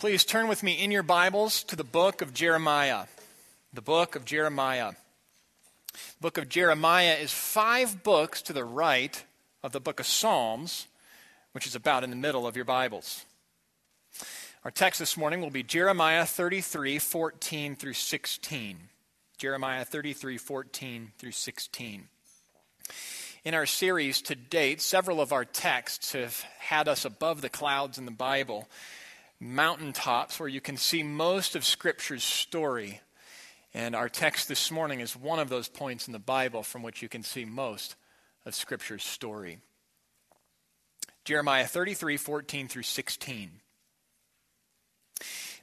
Please turn with me in your Bibles to the book of Jeremiah. The book of Jeremiah. The book of Jeremiah is five books to the right of the book of Psalms, which is about in the middle of your Bibles. Our text this morning will be Jeremiah 33, 14 through 16. Jeremiah 33, 14 through 16. In our series to date, several of our texts have had us above the clouds in the Bible mountaintops where you can see most of Scripture's story. And our text this morning is one of those points in the Bible from which you can see most of Scripture's story. Jeremiah 33 14 through 16.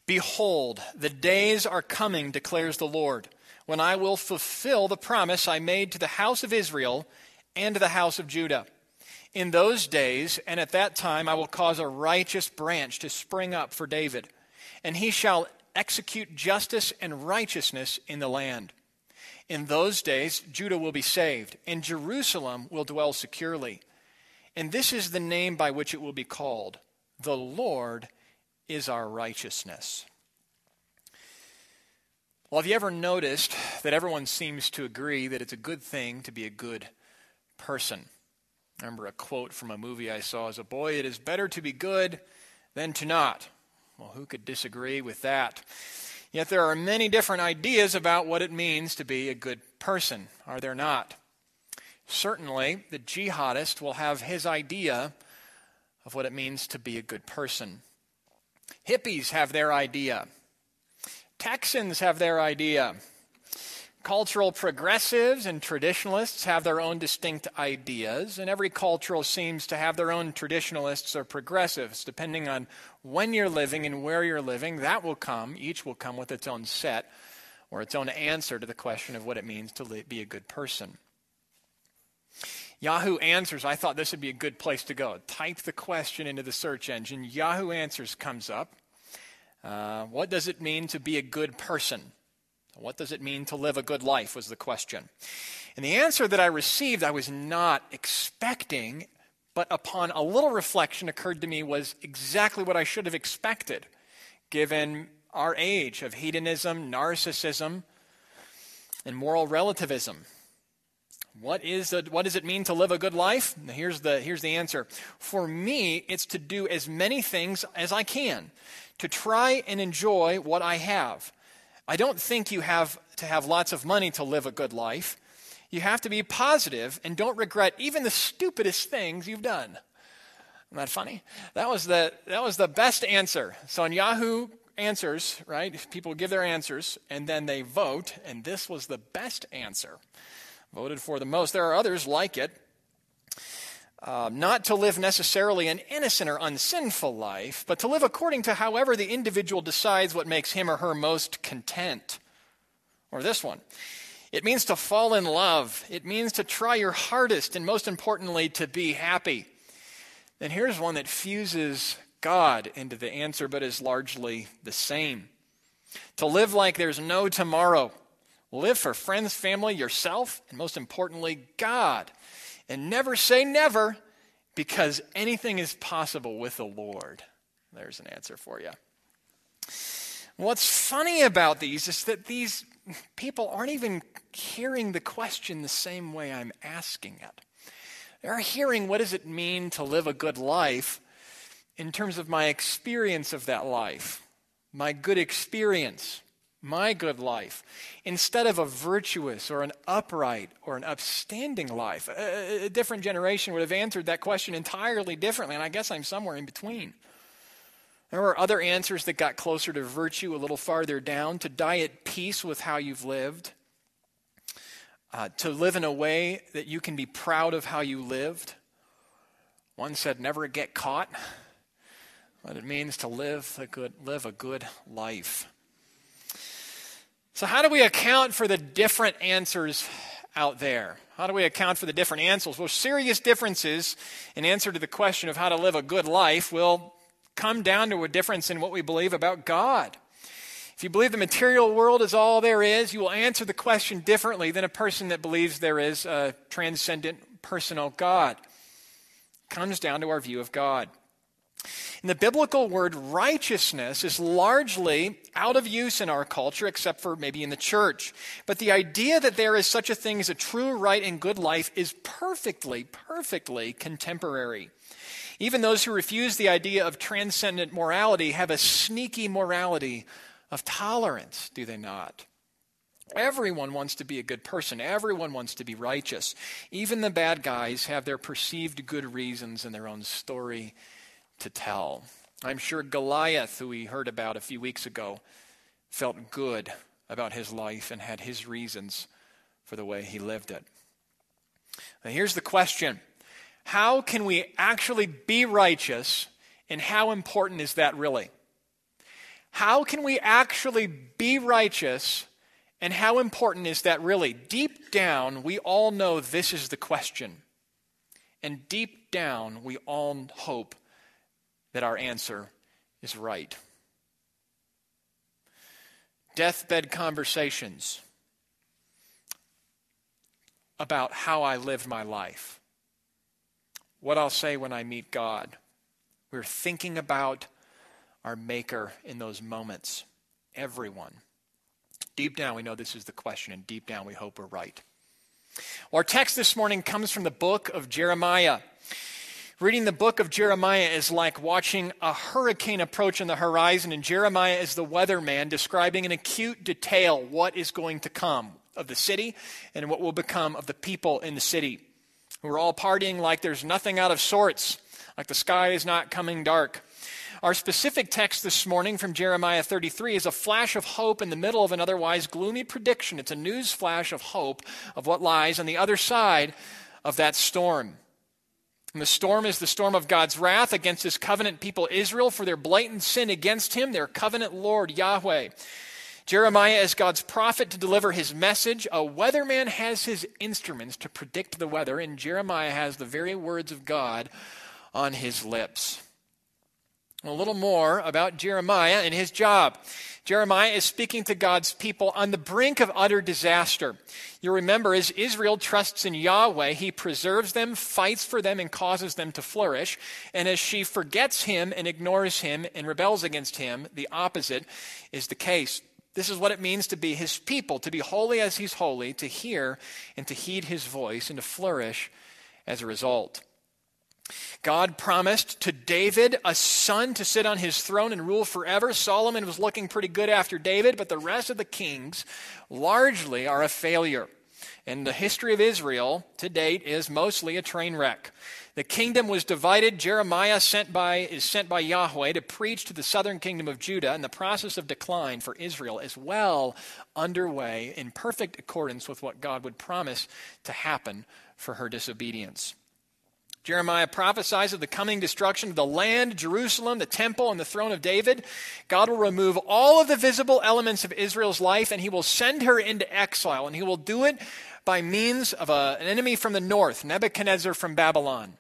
Behold, the days are coming, declares the Lord, when I will fulfill the promise I made to the house of Israel and to the house of Judah in those days and at that time I will cause a righteous branch to spring up for David, and he shall execute justice and righteousness in the land. In those days Judah will be saved, and Jerusalem will dwell securely. And this is the name by which it will be called The Lord is our righteousness. Well, have you ever noticed that everyone seems to agree that it's a good thing to be a good person? I remember a quote from a movie I saw as a boy it is better to be good than to not. Well, who could disagree with that? Yet there are many different ideas about what it means to be a good person, are there not? Certainly, the jihadist will have his idea of what it means to be a good person. Hippies have their idea. Texans have their idea. Cultural progressives and traditionalists have their own distinct ideas, and every culture seems to have their own traditionalists or progressives. Depending on when you're living and where you're living, that will come, each will come with its own set or its own answer to the question of what it means to be a good person. Yahoo Answers, I thought this would be a good place to go. Type the question into the search engine. Yahoo Answers comes up. Uh, what does it mean to be a good person? What does it mean to live a good life? was the question. And the answer that I received, I was not expecting, but upon a little reflection occurred to me was exactly what I should have expected, given our age of hedonism, narcissism, and moral relativism. What, is what does it mean to live a good life? Here's the, here's the answer. For me, it's to do as many things as I can, to try and enjoy what I have I don't think you have to have lots of money to live a good life. You have to be positive and don't regret even the stupidest things you've done. Isn't that funny? That was the, that was the best answer. So on Yahoo Answers, right, people give their answers and then they vote, and this was the best answer. Voted for the most. There are others like it. Uh, not to live necessarily an innocent or unsinful life, but to live according to however the individual decides what makes him or her most content. Or this one. It means to fall in love. It means to try your hardest, and most importantly, to be happy. Then here's one that fuses God into the answer, but is largely the same. To live like there's no tomorrow. Live for friends, family, yourself, and most importantly, God. And never say never because anything is possible with the Lord. There's an answer for you. What's funny about these is that these people aren't even hearing the question the same way I'm asking it. They're hearing what does it mean to live a good life in terms of my experience of that life, my good experience my good life, instead of a virtuous or an upright or an upstanding life. A, a, different generation would have answered that question entirely differently, and I guess I'm somewhere in between. There were other answers that got closer to virtue a little farther down to die at peace with how you've lived, uh, to live in a way that you can be proud of how you lived. One said, never get caught. What it means to live a good, live a good life. So, how do we account for the different answers out there? How do we account for the different answers? Well, serious differences in answer to the question of how to live a good life will come down to a difference in what we believe about God. If you believe the material world is all there is, you will answer the question differently than a person that believes there is a transcendent personal God. It comes down to our view of God. And the biblical word righteousness is largely out of use in our culture, except for maybe in the church. But the idea that there is such a thing as a true, right, and good life is perfectly, perfectly contemporary. Even those who refuse the idea of transcendent morality have a sneaky morality of tolerance, do they not? Everyone wants to be a good person. Everyone wants to be righteous. Even the bad guys have their perceived good reasons in their own story to tell. I'm sure Goliath, who we heard about a few weeks ago, felt good about his life and had his reasons for the way he lived it. Now, here's the question How can we actually be righteous, and how important is that really? How can we actually be righteous, and how important is that really? Deep down, we all know this is the question. And deep down, we all hope that our answer is right. Deathbed conversations about how I lived my life. What I'll say when I meet God. We're thinking about our Maker in those moments. Everyone. Deep down, we know this is the question, and deep down, we hope we're right. Our text this morning comes from the book of Jeremiah. Reading the book of Jeremiah is like watching a hurricane approach on the horizon, and Jeremiah is the weatherman describing in acute detail what is going to come of the city and what will become of the people in the city. We're all partying like there's nothing out of sorts, like the sky is not coming dark. Our specific text this morning from Jeremiah 33 is a flash of hope in the middle of an otherwise gloomy prediction. It's a news flash of hope of what lies on the other side of that storm. And the storm is the storm of God's wrath against his covenant people Israel for their blatant sin against him, their covenant Lord Yahweh. Jeremiah is God's prophet to deliver his message. A weatherman has his instruments to predict the weather, and Jeremiah has the very words of God on his lips. A little more about Jeremiah and his job. Jeremiah is speaking to God's people on the brink of utter disaster. You remember, as Israel trusts in Yahweh, he preserves them, fights for them, and causes them to flourish. And as she forgets him and ignores him and rebels against him, the opposite is the case. This is what it means to be his people, to be holy as he's holy, to hear and to heed his voice, and to flourish as a result. God promised to David a son to sit on his throne and rule forever. Solomon was looking pretty good after David, but the rest of the kings largely are a failure. And the history of Israel to date is mostly a train wreck. The kingdom was divided. Jeremiah sent by, is sent by Yahweh to preach to the southern kingdom of Judah, and the process of decline for Israel is well underway in perfect accordance with what God would promise to happen for her disobedience. Jeremiah prophesies of the coming destruction of the land, Jerusalem, the temple, and the throne of David. God will remove all of the visible elements of Israel's life and he will send her into exile. And he will do it by means of a, an enemy from the north, Nebuchadnezzar from Babylon.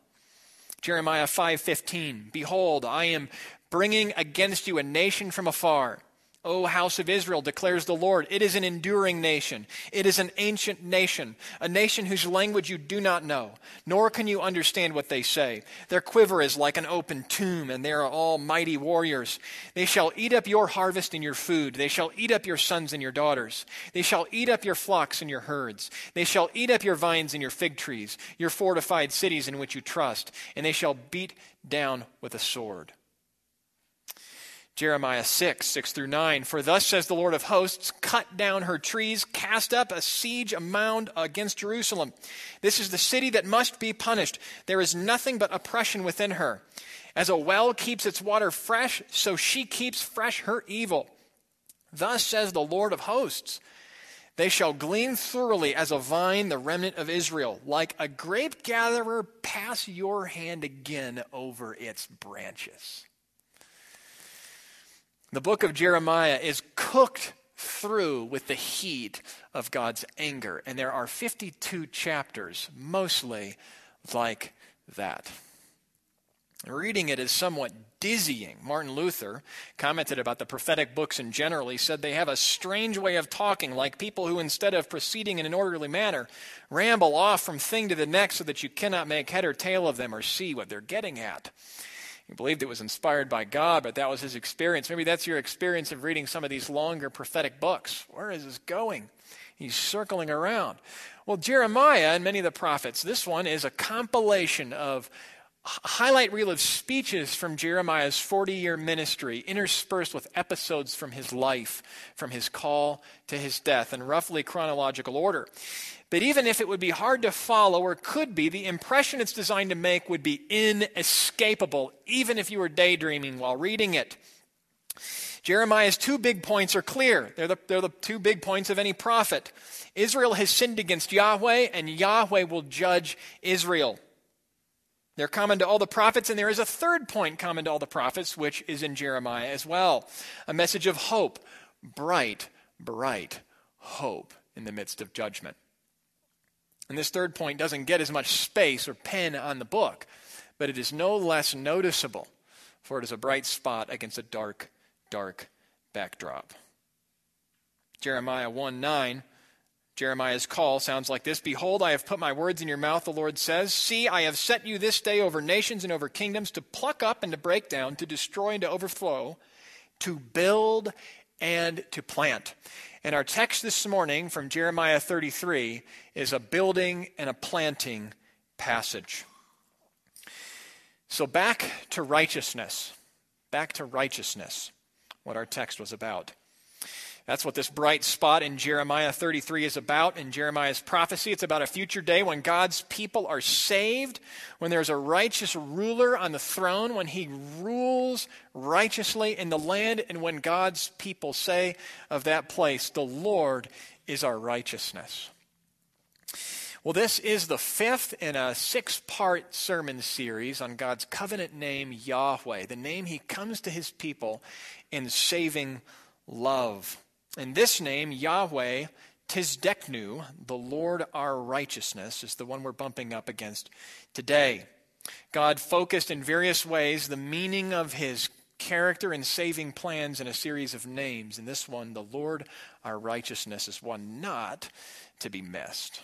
Jeremiah 5:15 Behold, I am bringing against you a nation from afar O house of Israel, declares the Lord, it is an enduring nation. It is an ancient nation, a nation whose language you do not know, nor can you understand what they say. Their quiver is like an open tomb, and they are all mighty warriors. They shall eat up your harvest and your food. They shall eat up your sons and your daughters. They shall eat up your flocks and your herds. They shall eat up your vines and your fig trees, your fortified cities in which you trust, and they shall beat down with a sword. Jeremiah 6, 6 through 9. For thus says the Lord of hosts, cut down her trees, cast up a siege, a mound against Jerusalem. This is the city that must be punished. There is nothing but oppression within her. As a well keeps its water fresh, so she keeps fresh her evil. Thus says the Lord of hosts. They shall glean thoroughly as a vine the remnant of Israel. Like a grape gatherer, pass your hand again over its branches. The book of Jeremiah is cooked through with the heat of God's anger, and there are 52 chapters, mostly like that. Reading it is somewhat dizzying. Martin Luther commented about the prophetic books in general. He said they have a strange way of talking, like people who, instead of proceeding in an orderly manner, ramble off from thing to the next so that you cannot make head or tail of them or see what they're getting at. He believed it was inspired by God, but that was his experience. Maybe that's your experience of reading some of these longer prophetic books. Where is this going? He's circling around. Well, Jeremiah and many of the prophets, this one is a compilation of highlight reel of speeches from Jeremiah's 40 year ministry, interspersed with episodes from his life, from his call to his death, in roughly chronological order. But even if it would be hard to follow, or could be, the impression it's designed to make would be inescapable, even if you were daydreaming while reading it. Jeremiah's two big points are clear. They're the, they're the two big points of any prophet. Israel has sinned against Yahweh, and Yahweh will judge Israel. They're common to all the prophets, and there is a third point common to all the prophets, which is in Jeremiah as well a message of hope, bright, bright hope in the midst of judgment. And this third point doesn't get as much space or pen on the book, but it is no less noticeable, for it is a bright spot against a dark, dark backdrop. Jeremiah 1 9 Jeremiah's call sounds like this Behold, I have put my words in your mouth, the Lord says. See, I have set you this day over nations and over kingdoms to pluck up and to break down, to destroy and to overflow, to build and to plant. And our text this morning from Jeremiah 33 is a building and a planting passage. So back to righteousness. Back to righteousness, what our text was about. That's what this bright spot in Jeremiah 33 is about. In Jeremiah's prophecy, it's about a future day when God's people are saved, when there's a righteous ruler on the throne, when he rules righteously in the land, and when God's people say of that place, The Lord is our righteousness. Well, this is the fifth in a six part sermon series on God's covenant name, Yahweh, the name he comes to his people in saving love. And this name, Yahweh Tsidkenu, the Lord our righteousness, is the one we're bumping up against today. God focused in various ways the meaning of his character and saving plans in a series of names. And this one, the Lord our righteousness, is one not to be missed.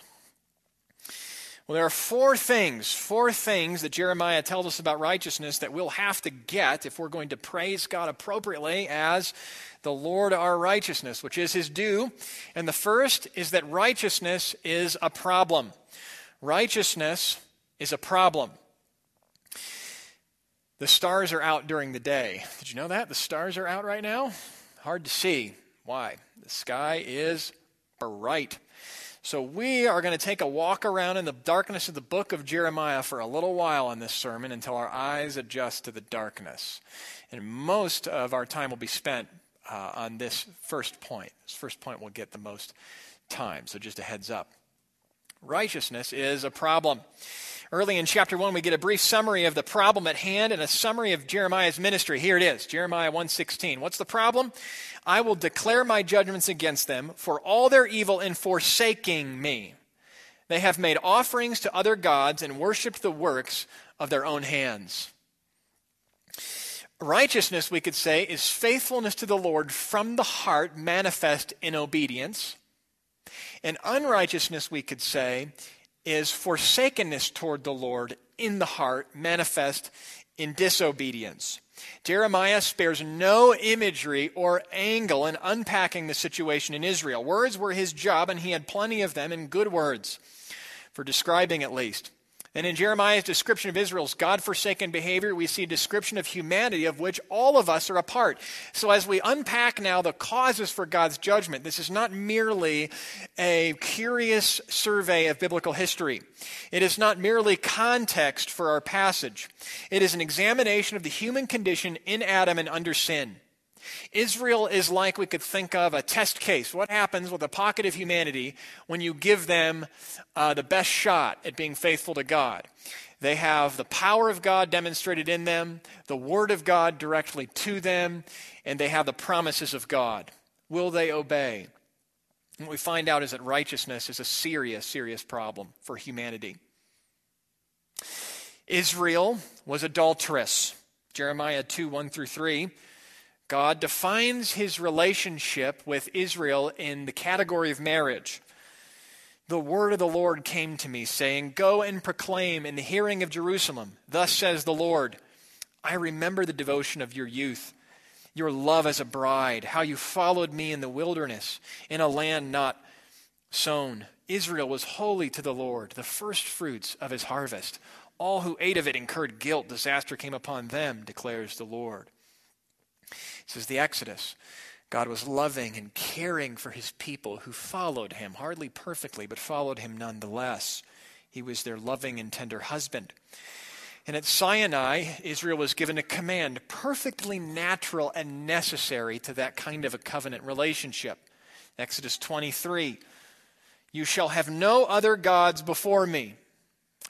Well, there are four things, four things that Jeremiah tells us about righteousness that we'll have to get if we're going to praise God appropriately as the Lord our righteousness, which is his due. And the first is that righteousness is a problem. Righteousness is a problem. The stars are out during the day. Did you know that? The stars are out right now? Hard to see. Why? The sky is bright. So, we are going to take a walk around in the darkness of the book of Jeremiah for a little while in this sermon until our eyes adjust to the darkness. And most of our time will be spent uh, on this first point. This first point will get the most time. So, just a heads up. Righteousness is a problem. Early in chapter 1 we get a brief summary of the problem at hand and a summary of Jeremiah's ministry. Here it is, Jeremiah 1:16. What's the problem? I will declare my judgments against them for all their evil in forsaking me. They have made offerings to other gods and worshiped the works of their own hands. Righteousness, we could say, is faithfulness to the Lord from the heart manifest in obedience. And unrighteousness, we could say, is forsakenness toward the Lord in the heart manifest in disobedience. Jeremiah spares no imagery or angle in unpacking the situation in Israel. Words were his job, and he had plenty of them, and good words, for describing at least. And in Jeremiah's description of Israel's God forsaken behavior, we see a description of humanity of which all of us are a part. So, as we unpack now the causes for God's judgment, this is not merely a curious survey of biblical history. It is not merely context for our passage. It is an examination of the human condition in Adam and under sin. Israel is like we could think of a test case. What happens with a pocket of humanity when you give them uh, the best shot at being faithful to God? They have the power of God demonstrated in them, the Word of God directly to them, and they have the promises of God. Will they obey? what we find out is that righteousness is a serious, serious problem for humanity. Israel was adulterous. Jeremiah 2 1 through 3 God defines his relationship with Israel in the category of marriage. The word of the Lord came to me, saying, Go and proclaim in the hearing of Jerusalem, Thus says the Lord, I remember the devotion of your youth, your love as a bride, how you followed me in the wilderness, in a land not sown. Israel was holy to the Lord, the first fruits of his harvest. All who ate of it incurred guilt. Disaster came upon them, declares the Lord. This is the Exodus. God was loving and caring for his people who followed him, hardly perfectly, but followed him nonetheless. He was their loving and tender husband. And at Sinai, Israel was given a command perfectly natural and necessary to that kind of a covenant relationship. Exodus 23 You shall have no other gods before me.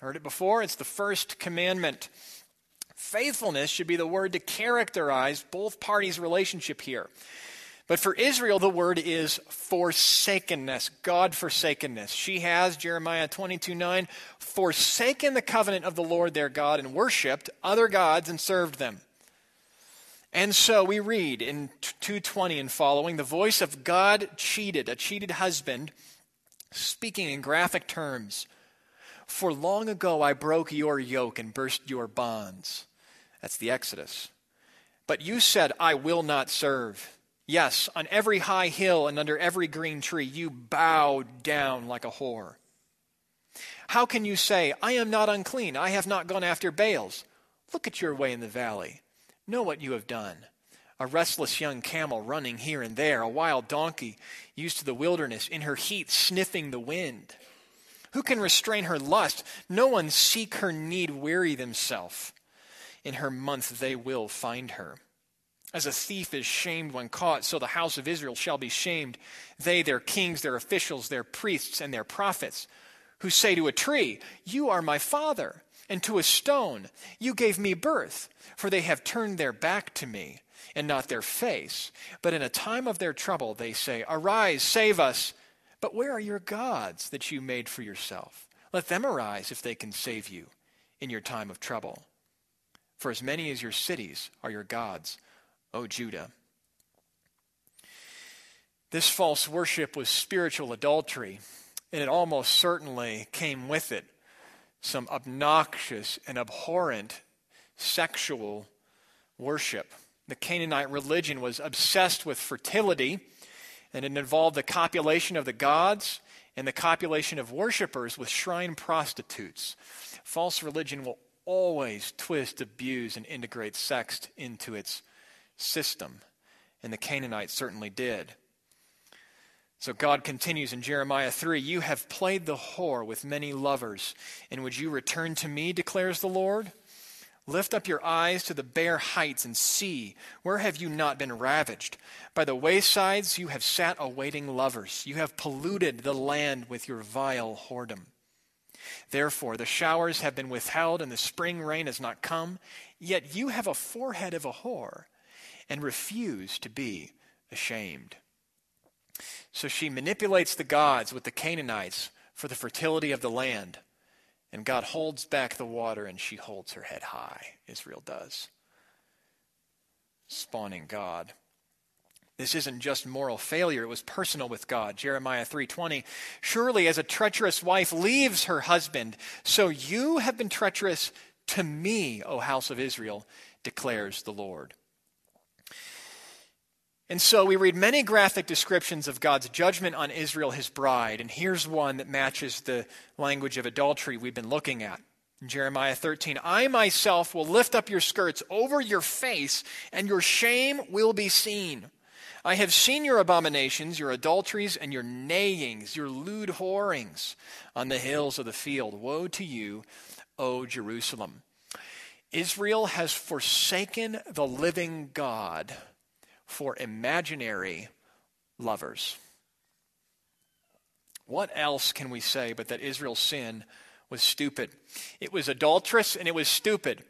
Heard it before? It's the first commandment. Faithfulness should be the word to characterize both parties' relationship here. But for Israel, the word is forsakenness, God forsakenness. She has, Jeremiah 22 9, forsaken the covenant of the Lord their God and worshiped other gods and served them. And so we read in 220 and following the voice of God cheated, a cheated husband, speaking in graphic terms. For long ago I broke your yoke and burst your bonds. That's the Exodus. But you said, I will not serve. Yes, on every high hill and under every green tree, you bowed down like a whore. How can you say, I am not unclean, I have not gone after Baals? Look at your way in the valley. Know what you have done. A restless young camel running here and there, a wild donkey used to the wilderness, in her heat sniffing the wind. Who can restrain her lust? No one seek her need weary themselves. In her month they will find her. As a thief is shamed when caught, so the house of Israel shall be shamed. They, their kings, their officials, their priests, and their prophets, who say to a tree, You are my father, and to a stone, You gave me birth. For they have turned their back to me, and not their face. But in a time of their trouble, they say, Arise, save us. But where are your gods that you made for yourself? Let them arise if they can save you in your time of trouble. For as many as your cities are your gods O Judah. This false worship was spiritual adultery, and it almost certainly came with it some obnoxious and abhorrent sexual worship. The Canaanite religion was obsessed with fertility, and it involved the copulation of the gods and the copulation of worshippers with shrine prostitutes. False religion will always twist, abuse, and integrate sex into its system, and the Canaanites certainly did. So God continues in Jeremiah 3 You have played the whore with many lovers, and would you return to me, declares the Lord? Lift up your eyes to the bare heights and see. Where have you not been ravaged? By the waysides you have sat awaiting lovers. You have polluted the land with your vile whoredom. Therefore, the showers have been withheld and the spring rain has not come, yet you have a forehead of a whore and refuse to be ashamed. So she manipulates the gods with the Canaanites for the fertility of the land. And God holds back the water and she holds her head high. Israel does. Spawning God. This isn't just moral failure, it was personal with God. Jeremiah 3:20 Surely as a treacherous wife leaves her husband, so you have been treacherous to me, O house of Israel, declares the Lord. And so we read many graphic descriptions of God's judgment on Israel, his bride. And here's one that matches the language of adultery we've been looking at. In Jeremiah 13, I myself will lift up your skirts over your face, and your shame will be seen. I have seen your abominations, your adulteries, and your neighings, your lewd whorings on the hills of the field. Woe to you, O Jerusalem! Israel has forsaken the living God for imaginary lovers. What else can we say but that Israel's sin was stupid? It was adulterous and it was stupid.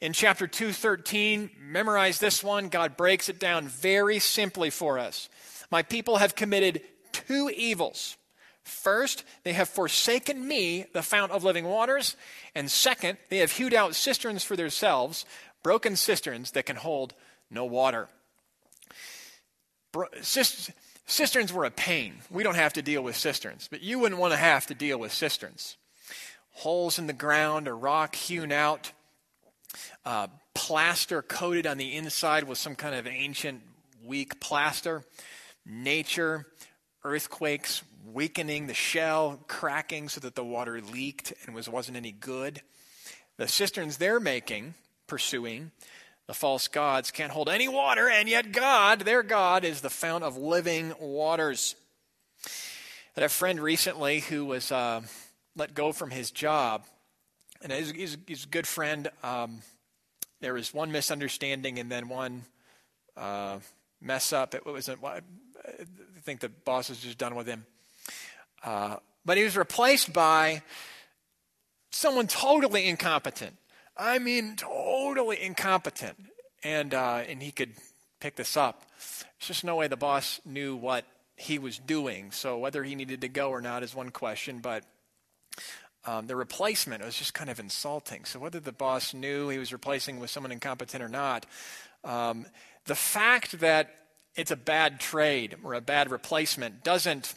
In chapter 213, memorize this one. God breaks it down very simply for us. My people have committed two evils. First, they have forsaken me, the fount of living waters. And second, they have hewed out cisterns for themselves, broken cisterns that can hold no water cisterns were a pain. We don't have to deal with cisterns, but you wouldn't want to have to deal with cisterns. Holes in the ground, a rock hewn out, uh, plaster coated on the inside with some kind of ancient weak plaster. Nature, earthquakes, weakening the shell, cracking so that the water leaked and was, wasn't any good. The cisterns they're making, pursuing, the false gods can't hold any water, and yet God, their God, is the fount of living waters. I had a friend recently who was uh, let go from his job, and he's, he's, he's a good friend. Um, there was one misunderstanding and then one uh, mess up. It wasn't. I think the boss was just done with him. Uh, but he was replaced by someone totally incompetent. I mean, totally incompetent. And, uh, and he could pick this up. There's just no way the boss knew what he was doing. So whether he needed to go or not is one question, but um, the replacement was just kind of insulting. So whether the boss knew he was replacing with someone incompetent or not, um, the fact that it's a bad trade or a bad replacement doesn't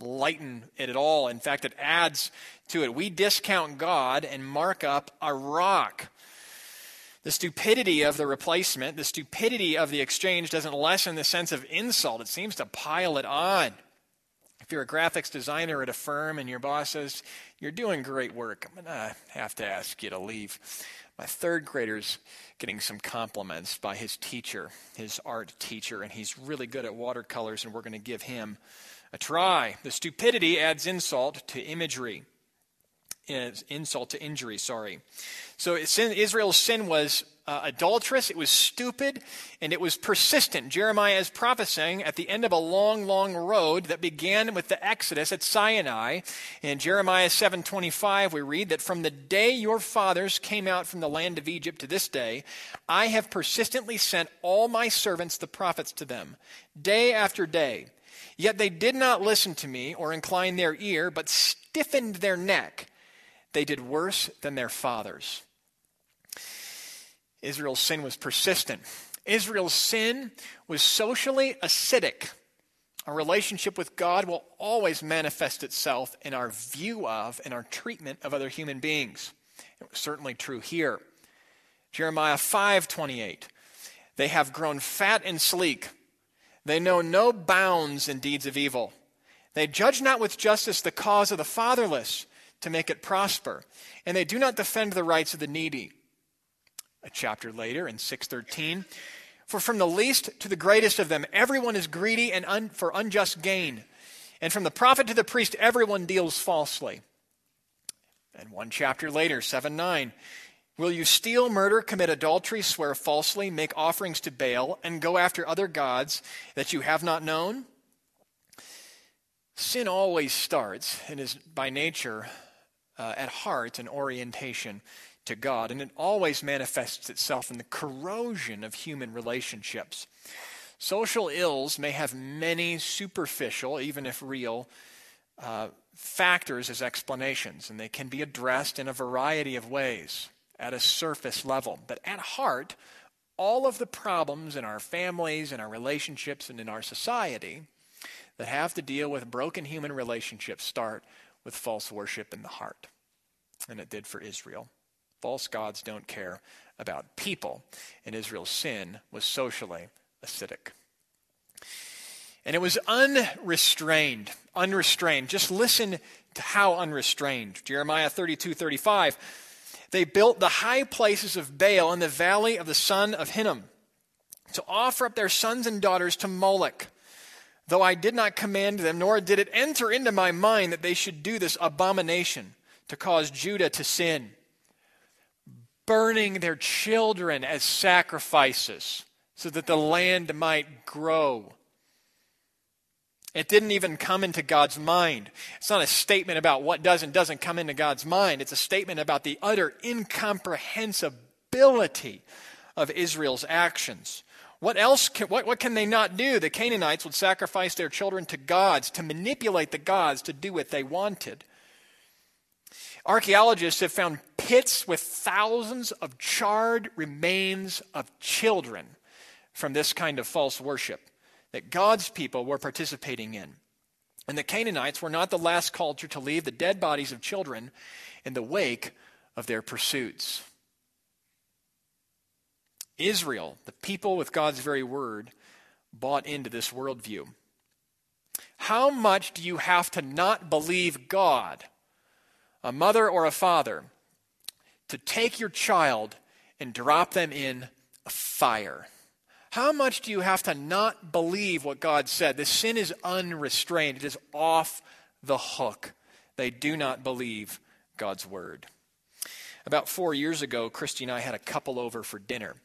lighten it at all. In fact, it adds to it. We discount God and mark up a rock. The stupidity of the replacement, the stupidity of the exchange doesn't lessen the sense of insult. It seems to pile it on. If you're a graphics designer at a firm and your boss says, You're doing great work, I'm going to have to ask you to leave. My third grader's getting some compliments by his teacher, his art teacher, and he's really good at watercolors, and we're going to give him a try. The stupidity adds insult to imagery. Insult to injury, sorry. So Israel's sin was uh, adulterous, it was stupid, and it was persistent. Jeremiah is prophesying at the end of a long, long road that began with the Exodus at Sinai. In Jeremiah 7:25, we read that from the day your fathers came out from the land of Egypt to this day, I have persistently sent all my servants the prophets to them, day after day. Yet they did not listen to me or incline their ear, but stiffened their neck. They did worse than their fathers. Israel's sin was persistent. Israel's sin was socially acidic. Our relationship with God will always manifest itself in our view of and our treatment of other human beings. It was certainly true here. Jeremiah 5:28. They have grown fat and sleek. They know no bounds in deeds of evil. They judge not with justice the cause of the fatherless to make it prosper, and they do not defend the rights of the needy. A chapter later in 613, for from the least to the greatest of them everyone is greedy and un- for unjust gain, and from the prophet to the priest everyone deals falsely. And one chapter later, 7 9, Will you steal, murder, commit adultery, swear falsely, make offerings to Baal, and go after other gods that you have not known? Sin always starts and is by nature, uh, at heart, an orientation to God, and it always manifests itself in the corrosion of human relationships. Social ills may have many superficial, even if real, uh, factors as explanations, and they can be addressed in a variety of ways at a surface level. But at heart, all of the problems in our families, in our relationships, and in our society that have to deal with broken human relationships start with false worship in the heart. And it did for Israel. False gods don't care about people, and Israel's sin was socially acidic. And it was unrestrained, unrestrained. Just listen to how unrestrained. Jeremiah 32 35 they built the high places of Baal in the valley of the son of Hinnom to offer up their sons and daughters to Moloch. Though I did not command them, nor did it enter into my mind that they should do this abomination to cause Judah to sin, burning their children as sacrifices so that the land might grow. It didn't even come into God's mind. It's not a statement about what does and doesn't come into God's mind. It's a statement about the utter incomprehensibility of Israel's actions. What else can, what, what can they not do? The Canaanites would sacrifice their children to gods, to manipulate the gods to do what they wanted. Archaeologists have found pits with thousands of charred remains of children from this kind of false worship that God's people were participating in. And the Canaanites were not the last culture to leave the dead bodies of children in the wake of their pursuits. Israel, the people with God's very word, bought into this worldview. How much do you have to not believe God, a mother or a father, to take your child and drop them in a fire? How much do you have to not believe what God said? The sin is unrestrained, it is off the hook. They do not believe God's word. About four years ago, Christy and I had a couple over for dinner.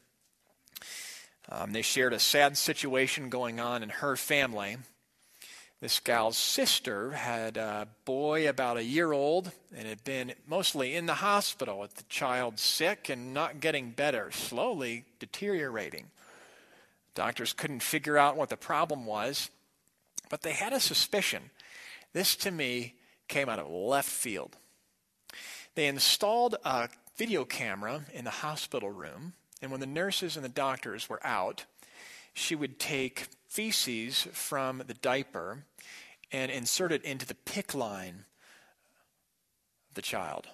Um, they shared a sad situation going on in her family. This gal's sister had a boy about a year old and had been mostly in the hospital with the child sick and not getting better, slowly deteriorating. Doctors couldn't figure out what the problem was, but they had a suspicion. This, to me, came out of left field. They installed a video camera in the hospital room, and when the nurses and the doctors were out, she would take feces from the diaper and insert it into the PICC line of the child.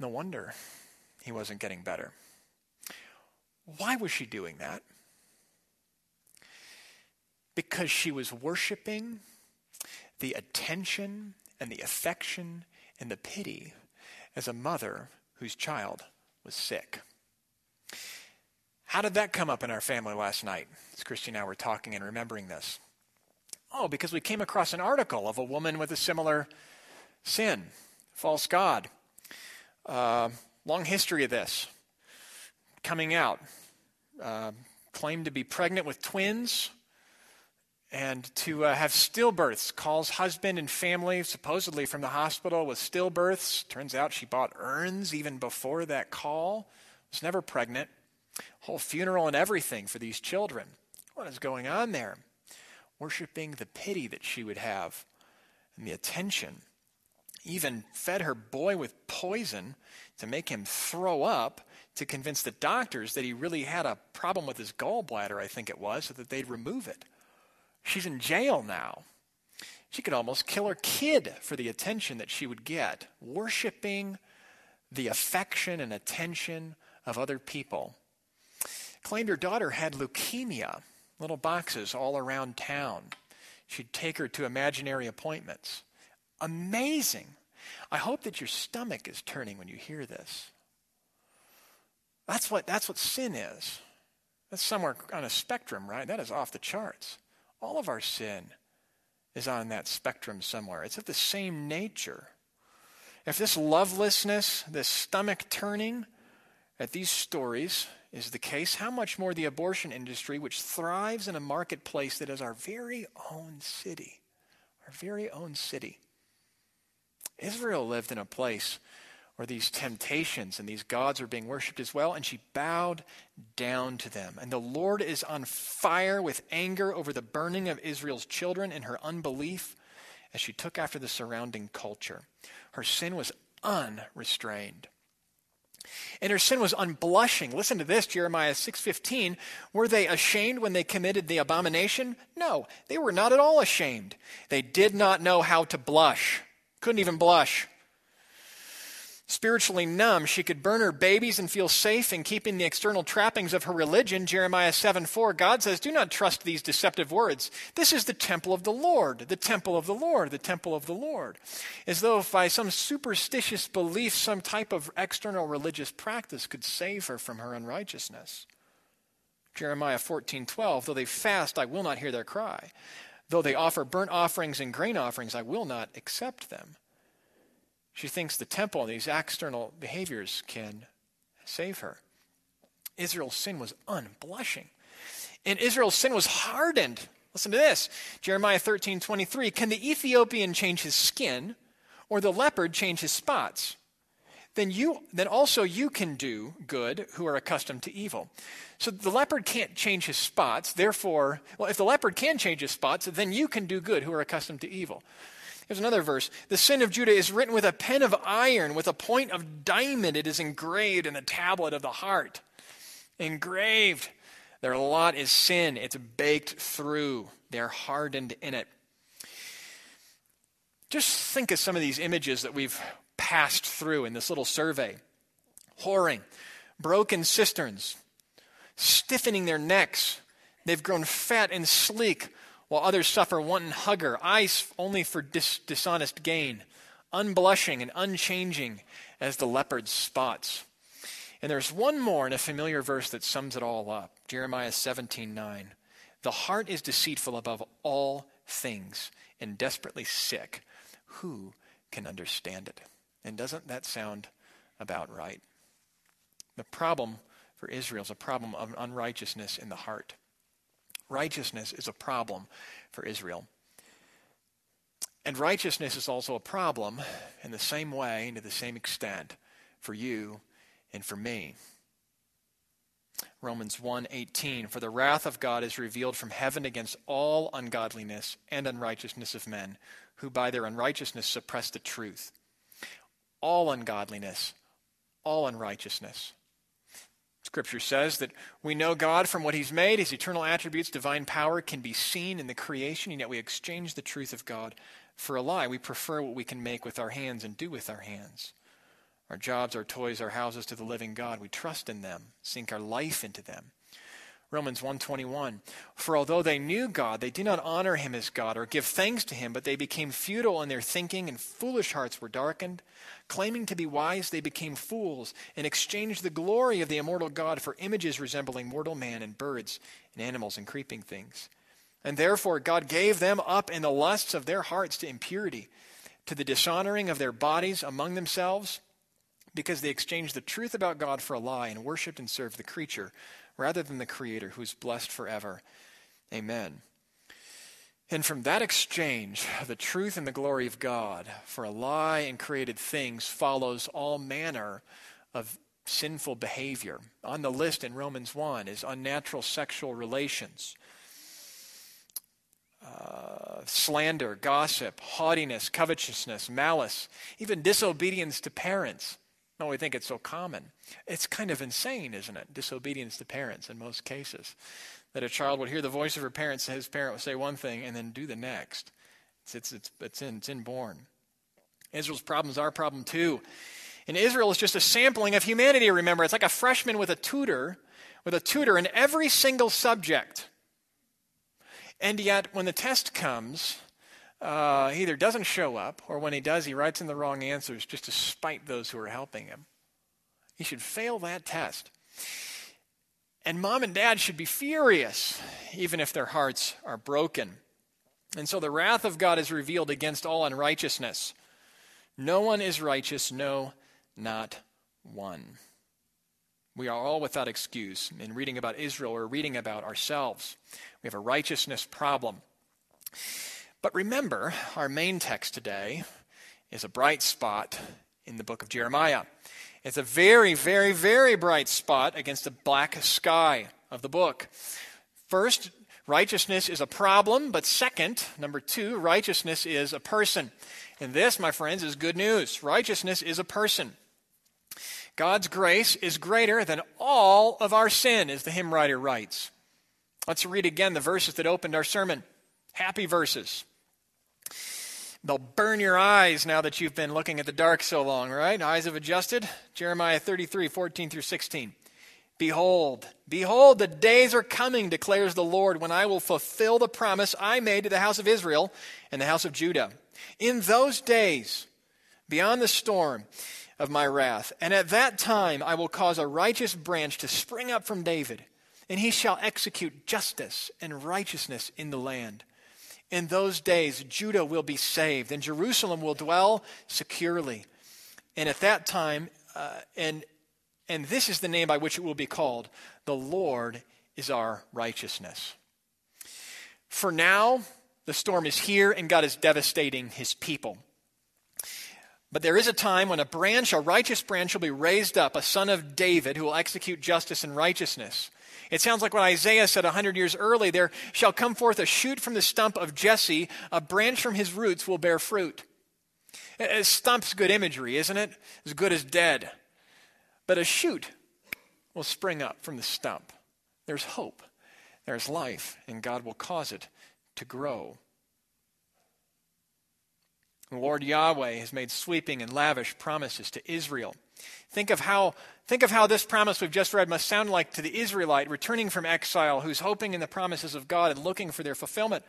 No wonder he wasn't getting better. Why was she doing that? Because she was worshiping the attention and the affection and the pity as a mother whose child was sick. How did that come up in our family last night as Christy and I were talking and remembering this? Oh, because we came across an article of a woman with a similar sin, false God. Uh, long history of this coming out. Uh, claimed to be pregnant with twins and to uh, have stillbirths. Calls husband and family, supposedly from the hospital, with stillbirths. Turns out she bought urns even before that call. Was never pregnant. Whole funeral and everything for these children. What is going on there? Worshipping the pity that she would have and the attention. Even fed her boy with poison to make him throw up to convince the doctors that he really had a problem with his gallbladder, I think it was, so that they'd remove it. She's in jail now. She could almost kill her kid for the attention that she would get, worshiping the affection and attention of other people. Claimed her daughter had leukemia, little boxes all around town. She'd take her to imaginary appointments. Amazing. I hope that your stomach is turning when you hear this. That's what, that's what sin is. That's somewhere on a spectrum, right? That is off the charts. All of our sin is on that spectrum somewhere. It's of the same nature. If this lovelessness, this stomach turning at these stories is the case, how much more the abortion industry, which thrives in a marketplace that is our very own city? Our very own city. Israel lived in a place or these temptations and these gods are being worshiped as well. And she bowed down to them. And the Lord is on fire with anger over the burning of Israel's children and her unbelief as she took after the surrounding culture. Her sin was unrestrained. And her sin was unblushing. Listen to this, Jeremiah 6:15. Were they ashamed when they committed the abomination? No, they were not at all ashamed. They did not know how to blush. Couldn't even blush spiritually numb, she could burn her babies and feel safe in keeping the external trappings of her religion. Jeremiah 7 4, God says, Do not trust these deceptive words. This is the temple of the Lord, the temple of the Lord, the temple of the Lord. As though by some superstitious belief, some type of external religious practice could save her from her unrighteousness. Jeremiah 14 12, Though they fast, I will not hear their cry. Though they offer burnt offerings and grain offerings, I will not accept them. She thinks the temple and these external behaviors can save her. Israel's sin was unblushing. And Israel's sin was hardened. Listen to this Jeremiah 13 23. Can the Ethiopian change his skin or the leopard change his spots? Then, you, then also you can do good who are accustomed to evil. So the leopard can't change his spots. Therefore, well, if the leopard can change his spots, then you can do good who are accustomed to evil. Here's another verse. The sin of Judah is written with a pen of iron, with a point of diamond. It is engraved in the tablet of the heart. Engraved. Their lot is sin. It's baked through. They're hardened in it. Just think of some of these images that we've passed through in this little survey whoring, broken cisterns, stiffening their necks. They've grown fat and sleek, while others suffer wanton hunger, eyes only for dis- dishonest gain, unblushing and unchanging as the leopard's spots. And there's one more in a familiar verse that sums it all up Jeremiah 17 9. The heart is deceitful above all things and desperately sick. Who can understand it? And doesn't that sound about right? The problem for Israel is a problem of unrighteousness in the heart. Righteousness is a problem for Israel. And righteousness is also a problem in the same way and to the same extent for you and for me. Romans 1:18 For the wrath of God is revealed from heaven against all ungodliness and unrighteousness of men who by their unrighteousness suppress the truth. All ungodliness, all unrighteousness. Scripture says that we know God from what He's made, His eternal attributes, divine power can be seen in the creation, and yet we exchange the truth of God for a lie. We prefer what we can make with our hands and do with our hands. Our jobs, our toys, our houses to the living God. We trust in them, sink our life into them. Romans 1:21 For although they knew God they did not honor him as God or give thanks to him but they became futile in their thinking and foolish hearts were darkened. Claiming to be wise they became fools and exchanged the glory of the immortal God for images resembling mortal man and birds and animals and creeping things. And therefore God gave them up in the lusts of their hearts to impurity to the dishonoring of their bodies among themselves because they exchanged the truth about God for a lie and worshiped and served the creature rather than the Creator who is blessed forever. Amen. And from that exchange the truth and the glory of God for a lie and created things follows all manner of sinful behavior. On the list in Romans 1 is unnatural sexual relations, uh, slander, gossip, haughtiness, covetousness, malice, even disobedience to parents. No, we think it's so common. It's kind of insane, isn't it? Disobedience to parents in most cases. That a child would hear the voice of her parents, his parent would say one thing and then do the next. It's, it's, it's, it's, in, it's inborn. Israel's problem is our problem too. And Israel is just a sampling of humanity, remember. It's like a freshman with a tutor, with a tutor in every single subject. And yet, when the test comes, uh, he either doesn't show up, or when he does, he writes in the wrong answers just to spite those who are helping him. He should fail that test. And mom and dad should be furious, even if their hearts are broken. And so the wrath of God is revealed against all unrighteousness. No one is righteous, no, not one. We are all without excuse. In reading about Israel, we're reading about ourselves. We have a righteousness problem. But remember, our main text today is a bright spot in the book of Jeremiah. It's a very, very, very bright spot against the black sky of the book. First, righteousness is a problem, but second, number two, righteousness is a person. And this, my friends, is good news. Righteousness is a person. God's grace is greater than all of our sin, as the hymn writer writes. Let's read again the verses that opened our sermon. Happy verses. They'll burn your eyes now that you've been looking at the dark so long, right? Eyes have adjusted. Jeremiah 33, 14 through 16. Behold, behold, the days are coming, declares the Lord, when I will fulfill the promise I made to the house of Israel and the house of Judah. In those days, beyond the storm of my wrath, and at that time I will cause a righteous branch to spring up from David, and he shall execute justice and righteousness in the land. In those days, Judah will be saved, and Jerusalem will dwell securely. And at that time, uh, and, and this is the name by which it will be called the Lord is our righteousness. For now, the storm is here, and God is devastating his people. But there is a time when a branch, a righteous branch, will be raised up, a son of David, who will execute justice and righteousness. It sounds like what Isaiah said a hundred years early there shall come forth a shoot from the stump of Jesse, a branch from his roots will bear fruit. A stump's good imagery, isn't it? As good as dead. But a shoot will spring up from the stump. There's hope, there's life, and God will cause it to grow. The Lord Yahweh has made sweeping and lavish promises to Israel. Think of how think of how this promise we've just read must sound like to the Israelite returning from exile who's hoping in the promises of God and looking for their fulfillment.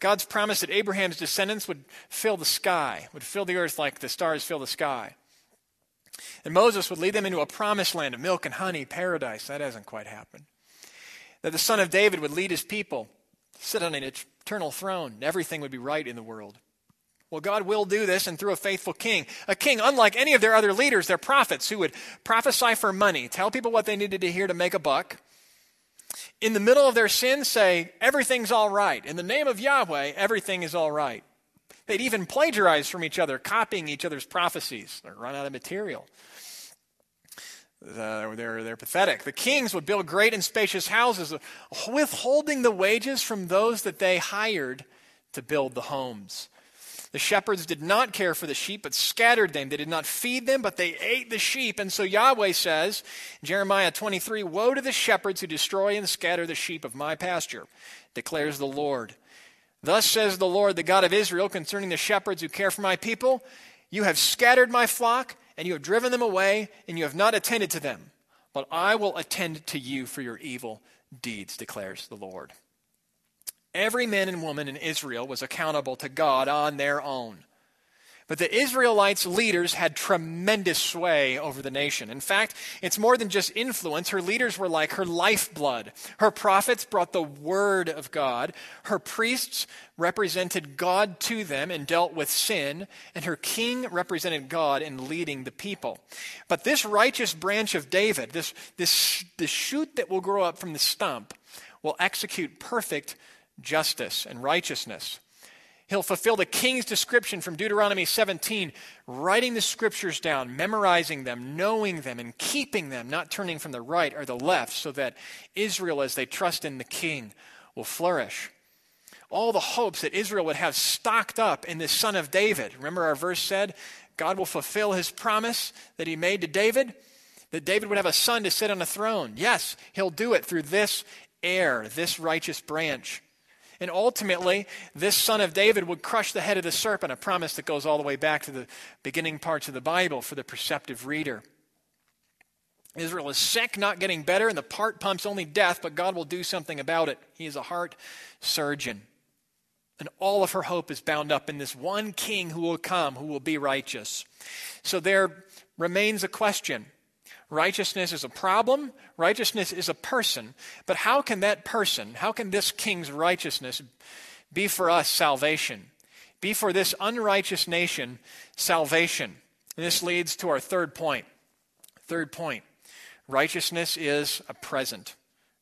God's promise that Abraham's descendants would fill the sky, would fill the earth like the stars fill the sky. And Moses would lead them into a promised land of milk and honey, paradise. That hasn't quite happened. That the son of David would lead his people, sit on an eternal throne, and everything would be right in the world. Well, God will do this and through a faithful king. A king unlike any of their other leaders, their prophets, who would prophesy for money, tell people what they needed to hear to make a buck. In the middle of their sin, say, everything's all right. In the name of Yahweh, everything is all right. They'd even plagiarize from each other, copying each other's prophecies. They're run out of material. They're, they're pathetic. The kings would build great and spacious houses, withholding the wages from those that they hired to build the homes. The shepherds did not care for the sheep, but scattered them. They did not feed them, but they ate the sheep. And so Yahweh says, Jeremiah 23, Woe to the shepherds who destroy and scatter the sheep of my pasture, declares the Lord. Thus says the Lord, the God of Israel, concerning the shepherds who care for my people You have scattered my flock, and you have driven them away, and you have not attended to them. But I will attend to you for your evil deeds, declares the Lord. Every man and woman in Israel was accountable to God on their own. But the Israelites' leaders had tremendous sway over the nation. In fact, it's more than just influence. Her leaders were like her lifeblood. Her prophets brought the word of God. Her priests represented God to them and dealt with sin. And her king represented God in leading the people. But this righteous branch of David, this, this, the shoot that will grow up from the stump, will execute perfect justice and righteousness. He'll fulfill the king's description from Deuteronomy 17, writing the scriptures down, memorizing them, knowing them, and keeping them, not turning from the right or the left, so that Israel, as they trust in the king, will flourish. All the hopes that Israel would have stocked up in this son of David. Remember, our verse said, God will fulfill his promise that he made to David, that David would have a son to sit on a throne. Yes, he'll do it through this heir, this righteous branch. And ultimately, this son of David would crush the head of the serpent, a promise that goes all the way back to the beginning parts of the Bible for the perceptive reader. Israel is sick, not getting better, and the part pumps only death, but God will do something about it. He is a heart surgeon. And all of her hope is bound up in this one king who will come, who will be righteous. So there remains a question Righteousness is a problem, righteousness is a person. But how can that person, how can this king's righteousness be for us salvation? Be for this unrighteous nation salvation? And this leads to our third point. Third point righteousness is a present.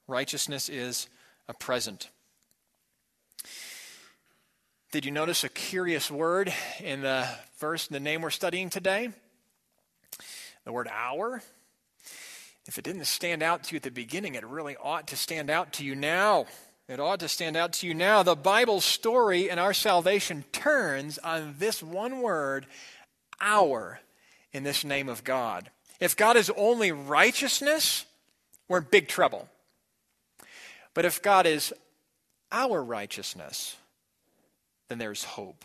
Righteousness is a present. Did you notice a curious word in the verse, the name we're studying today? The word our. If it didn't stand out to you at the beginning, it really ought to stand out to you now. It ought to stand out to you now. The Bible story and our salvation turns on this one word, our, in this name of God. If God is only righteousness, we're in big trouble. But if God is our righteousness, then there's hope.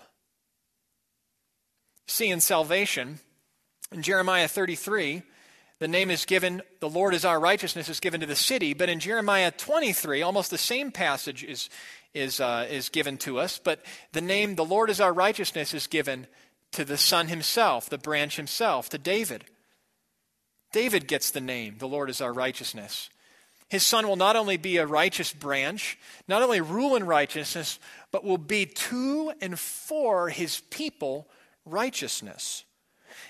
See, in salvation, in Jeremiah 33, the name is given, the Lord is our righteousness, is given to the city. But in Jeremiah 23, almost the same passage is, is, uh, is given to us. But the name, the Lord is our righteousness, is given to the Son himself, the branch himself, to David. David gets the name, the Lord is our righteousness. His son will not only be a righteous branch, not only rule in righteousness, but will be to and for his people righteousness.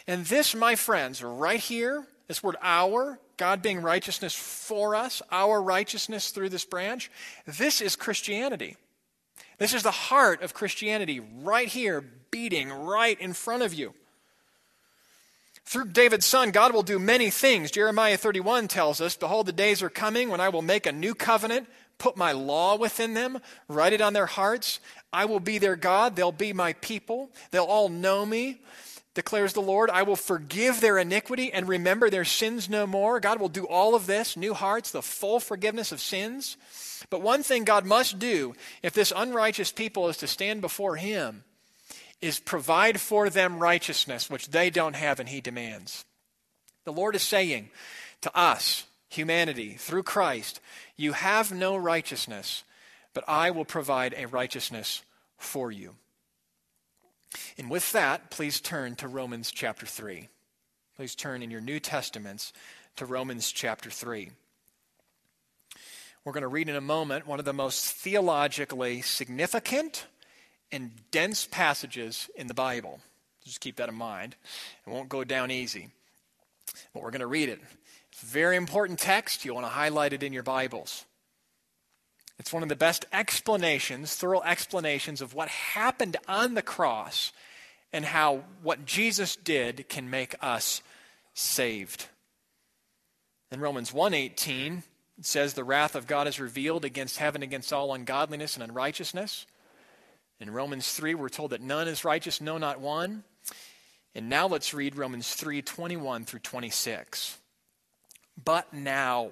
And this, my friends, right here this word our, God being righteousness for us, our righteousness through this branch, this is Christianity. This is the heart of Christianity right here, beating right in front of you. Through David's son, God will do many things. Jeremiah 31 tells us Behold, the days are coming when I will make a new covenant, put my law within them, write it on their hearts. I will be their God, they'll be my people, they'll all know me declares the Lord. I will forgive their iniquity and remember their sins no more. God will do all of this new hearts, the full forgiveness of sins. But one thing God must do if this unrighteous people is to stand before Him is provide for them righteousness, which they don't have and he demands. The Lord is saying to us, humanity, through Christ, you have no righteousness, but I will provide a righteousness for you. And with that, please turn to Romans chapter 3. Please turn in your New Testaments to Romans chapter 3. We're going to read in a moment one of the most theologically significant and dense passages in the Bible. Just keep that in mind. It won't go down easy. But we're going to read it. It's a very important text. You want to highlight it in your Bibles. It's one of the best explanations, thorough explanations of what happened on the cross and how what Jesus did can make us saved. In Romans 1:18, it says, The wrath of God is revealed against heaven, against all ungodliness and unrighteousness. In Romans 3, we're told that none is righteous, no, not one. And now let's read Romans 3:21 through 26. But now,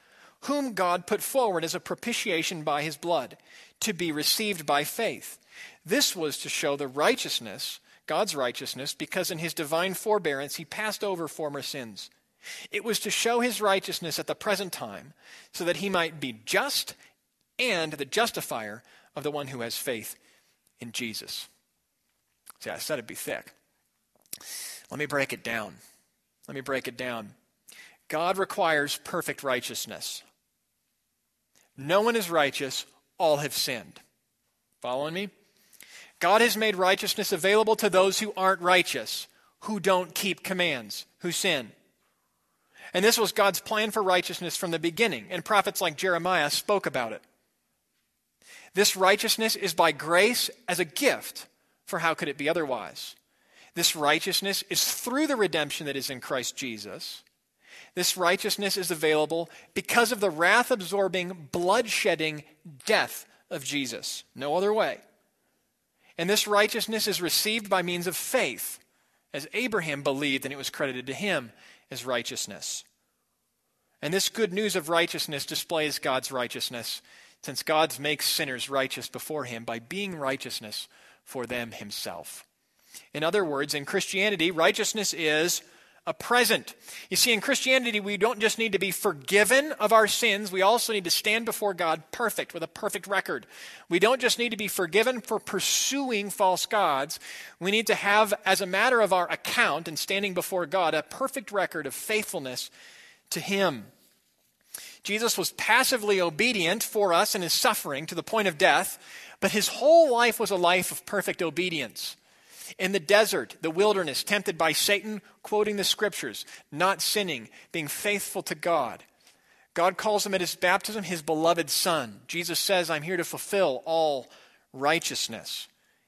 whom God put forward as a propitiation by his blood, to be received by faith. This was to show the righteousness, God's righteousness, because in his divine forbearance he passed over former sins. It was to show his righteousness at the present time, so that he might be just and the justifier of the one who has faith in Jesus. See, I said it'd be thick. Let me break it down. Let me break it down. God requires perfect righteousness. No one is righteous, all have sinned. Following me? God has made righteousness available to those who aren't righteous, who don't keep commands, who sin. And this was God's plan for righteousness from the beginning, and prophets like Jeremiah spoke about it. This righteousness is by grace as a gift, for how could it be otherwise? This righteousness is through the redemption that is in Christ Jesus. This righteousness is available because of the wrath absorbing, blood shedding death of Jesus. No other way. And this righteousness is received by means of faith, as Abraham believed and it was credited to him as righteousness. And this good news of righteousness displays God's righteousness, since God makes sinners righteous before him by being righteousness for them himself. In other words, in Christianity, righteousness is a present. You see, in Christianity, we don't just need to be forgiven of our sins, we also need to stand before God perfect, with a perfect record. We don't just need to be forgiven for pursuing false gods, we need to have, as a matter of our account and standing before God, a perfect record of faithfulness to Him. Jesus was passively obedient for us in his suffering to the point of death, but his whole life was a life of perfect obedience in the desert, the wilderness, tempted by Satan, quoting the scriptures, not sinning, being faithful to God. God calls him at his baptism his beloved son. Jesus says, I'm here to fulfill all righteousness.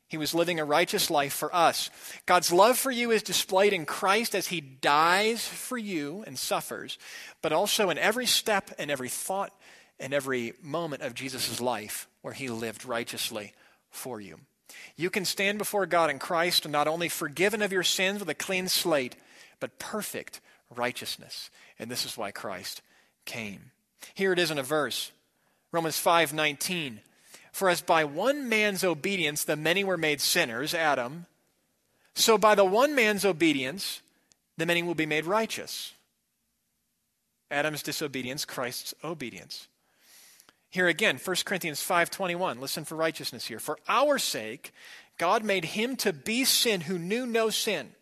He was living a righteous life for us. God's love for you is displayed in Christ as he dies for you and suffers, but also in every step and every thought and every moment of Jesus' life where he lived righteously for you. You can stand before God in Christ and not only forgiven of your sins with a clean slate, but perfect righteousness. And this is why Christ came. Here it is in a verse. Romans 5:19. For as by one man's obedience the many were made sinners, Adam, so by the one man's obedience the many will be made righteous. Adam's disobedience, Christ's obedience. Here again, 1 Corinthians 5:21. Listen for righteousness here. For our sake God made him to be sin who knew no sin,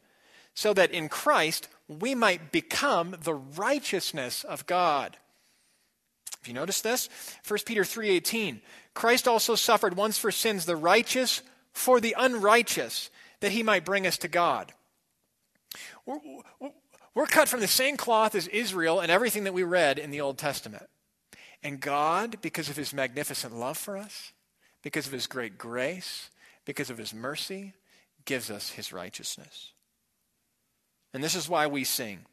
so that in Christ we might become the righteousness of God. Have you noticed this? 1 Peter 3:18. Christ also suffered once for sins, the righteous for the unrighteous, that he might bring us to God. We're, we're cut from the same cloth as Israel and everything that we read in the Old Testament. And God, because of his magnificent love for us, because of his great grace, because of his mercy, gives us his righteousness. And this is why we sing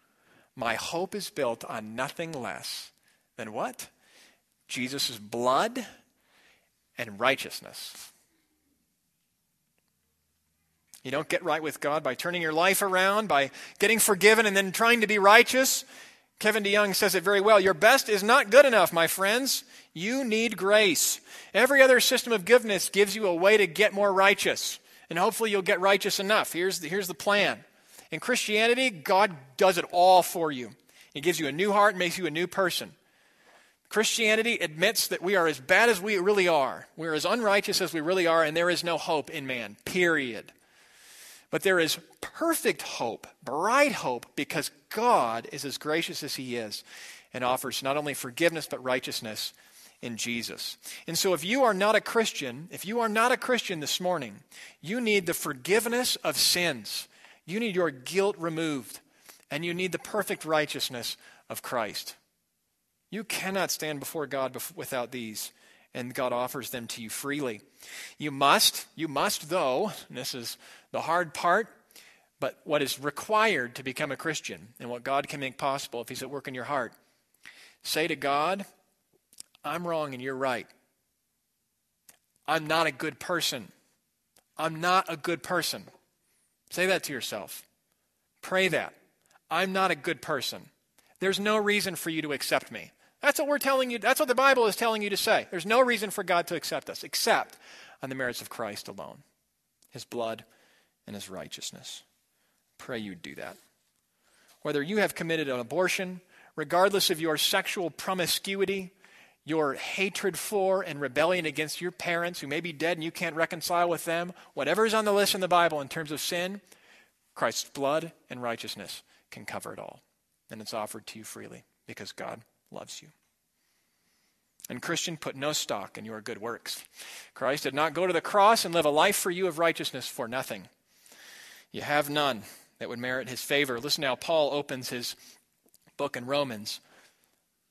My hope is built on nothing less than what? Jesus' blood and righteousness. You don't get right with God by turning your life around, by getting forgiven and then trying to be righteous. Kevin DeYoung says it very well. Your best is not good enough, my friends. You need grace. Every other system of goodness gives you a way to get more righteous. And hopefully you'll get righteous enough. Here's the, here's the plan. In Christianity, God does it all for you. He gives you a new heart makes you a new person. Christianity admits that we are as bad as we really are. We're as unrighteous as we really are, and there is no hope in man, period. But there is perfect hope, bright hope, because God is as gracious as He is and offers not only forgiveness but righteousness in Jesus. And so, if you are not a Christian, if you are not a Christian this morning, you need the forgiveness of sins. You need your guilt removed, and you need the perfect righteousness of Christ. You cannot stand before God without these, and God offers them to you freely. You must, you must, though, this is the hard part, but what is required to become a Christian and what God can make possible if He's at work in your heart. Say to God, I'm wrong and you're right. I'm not a good person. I'm not a good person. Say that to yourself. Pray that. I'm not a good person. There's no reason for you to accept me. That's what we're telling you. That's what the Bible is telling you to say. There's no reason for God to accept us except on the merits of Christ alone, his blood and his righteousness. Pray you do that. Whether you have committed an abortion, regardless of your sexual promiscuity, your hatred for and rebellion against your parents who may be dead and you can't reconcile with them, whatever is on the list in the Bible in terms of sin, Christ's blood and righteousness can cover it all. And it's offered to you freely because God loves you. And Christian, put no stock in your good works. Christ did not go to the cross and live a life for you of righteousness for nothing. You have none that would merit his favor. Listen now, Paul opens his book in Romans.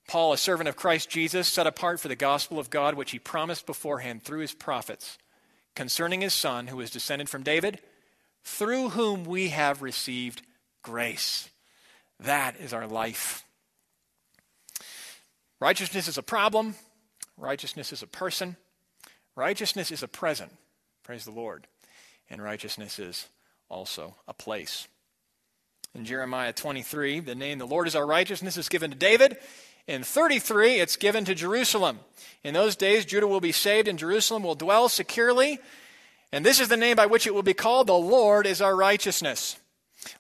Paul, a servant of Christ Jesus, set apart for the gospel of God, which he promised beforehand through his prophets, concerning his Son, who is descended from David, through whom we have received grace. That is our life. Righteousness is a problem, righteousness is a person, righteousness is a present. Praise the Lord. And righteousness is also a place. In Jeremiah 23, the name the Lord is our righteousness is given to David. In 33, it's given to Jerusalem. In those days, Judah will be saved and Jerusalem will dwell securely. And this is the name by which it will be called the Lord is our righteousness.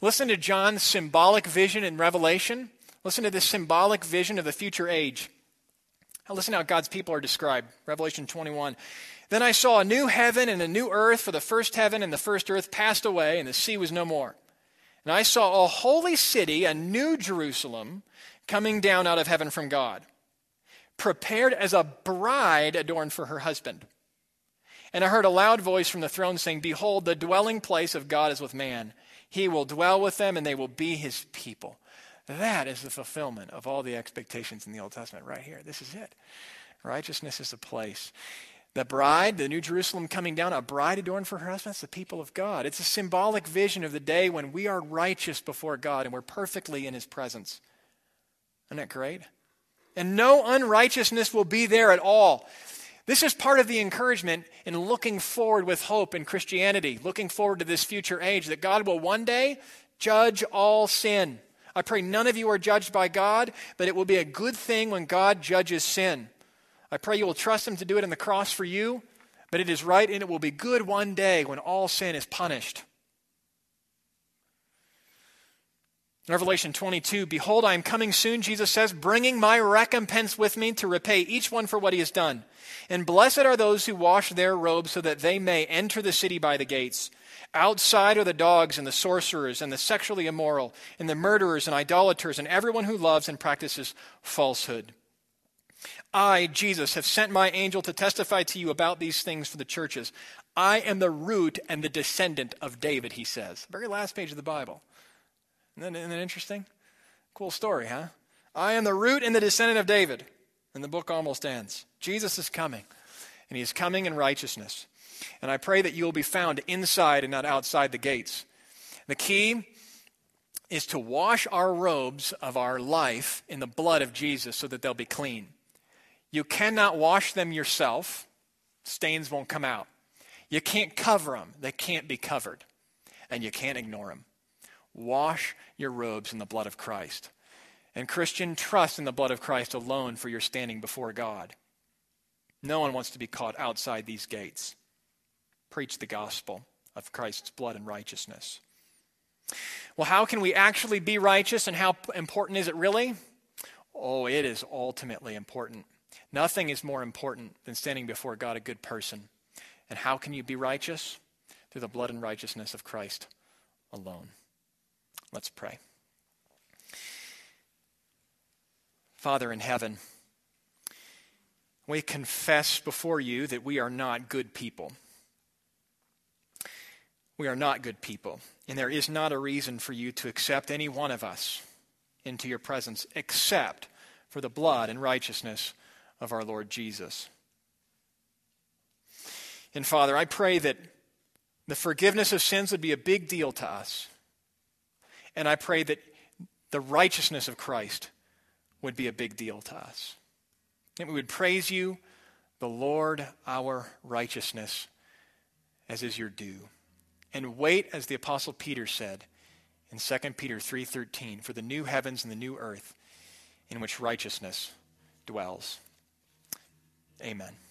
Listen to John's symbolic vision in Revelation. Listen to this symbolic vision of the future age. Now listen how God's people are described. Revelation 21. Then I saw a new heaven and a new earth, for the first heaven and the first earth passed away, and the sea was no more. And I saw a holy city, a new Jerusalem, coming down out of heaven from God, prepared as a bride adorned for her husband. And I heard a loud voice from the throne saying, Behold, the dwelling place of God is with man. He will dwell with them, and they will be his people. That is the fulfillment of all the expectations in the Old Testament right here. This is it. Righteousness is the place. The bride, the New Jerusalem coming down, a bride adorned for her husband, that's the people of God. It's a symbolic vision of the day when we are righteous before God and we're perfectly in his presence. Isn't that great? And no unrighteousness will be there at all. This is part of the encouragement in looking forward with hope in Christianity, looking forward to this future age, that God will one day judge all sin. I pray none of you are judged by God, but it will be a good thing when God judges sin. I pray you will trust Him to do it on the cross for you, but it is right and it will be good one day when all sin is punished. In Revelation 22, Behold, I am coming soon, Jesus says, bringing my recompense with me to repay each one for what he has done. And blessed are those who wash their robes so that they may enter the city by the gates. Outside are the dogs and the sorcerers and the sexually immoral and the murderers and idolaters and everyone who loves and practices falsehood. I, Jesus, have sent my angel to testify to you about these things for the churches. I am the root and the descendant of David, he says. Very last page of the Bible. Isn't that, isn't that interesting? Cool story, huh? I am the root and the descendant of David. And the book almost ends. Jesus is coming, and he is coming in righteousness. And I pray that you will be found inside and not outside the gates. The key is to wash our robes of our life in the blood of Jesus so that they'll be clean. You cannot wash them yourself, stains won't come out. You can't cover them, they can't be covered. And you can't ignore them. Wash your robes in the blood of Christ. And Christian, trust in the blood of Christ alone for your standing before God. No one wants to be caught outside these gates. Preach the gospel of Christ's blood and righteousness. Well, how can we actually be righteous and how important is it really? Oh, it is ultimately important. Nothing is more important than standing before God a good person. And how can you be righteous? Through the blood and righteousness of Christ alone. Let's pray. Father in heaven, we confess before you that we are not good people. We are not good people, and there is not a reason for you to accept any one of us into your presence except for the blood and righteousness of our Lord Jesus. And Father, I pray that the forgiveness of sins would be a big deal to us. And I pray that the righteousness of Christ would be a big deal to us. That we would praise you, the Lord, our righteousness, as is your due. And wait, as the Apostle Peter said in 2 Peter 3.13, for the new heavens and the new earth in which righteousness dwells. Amen.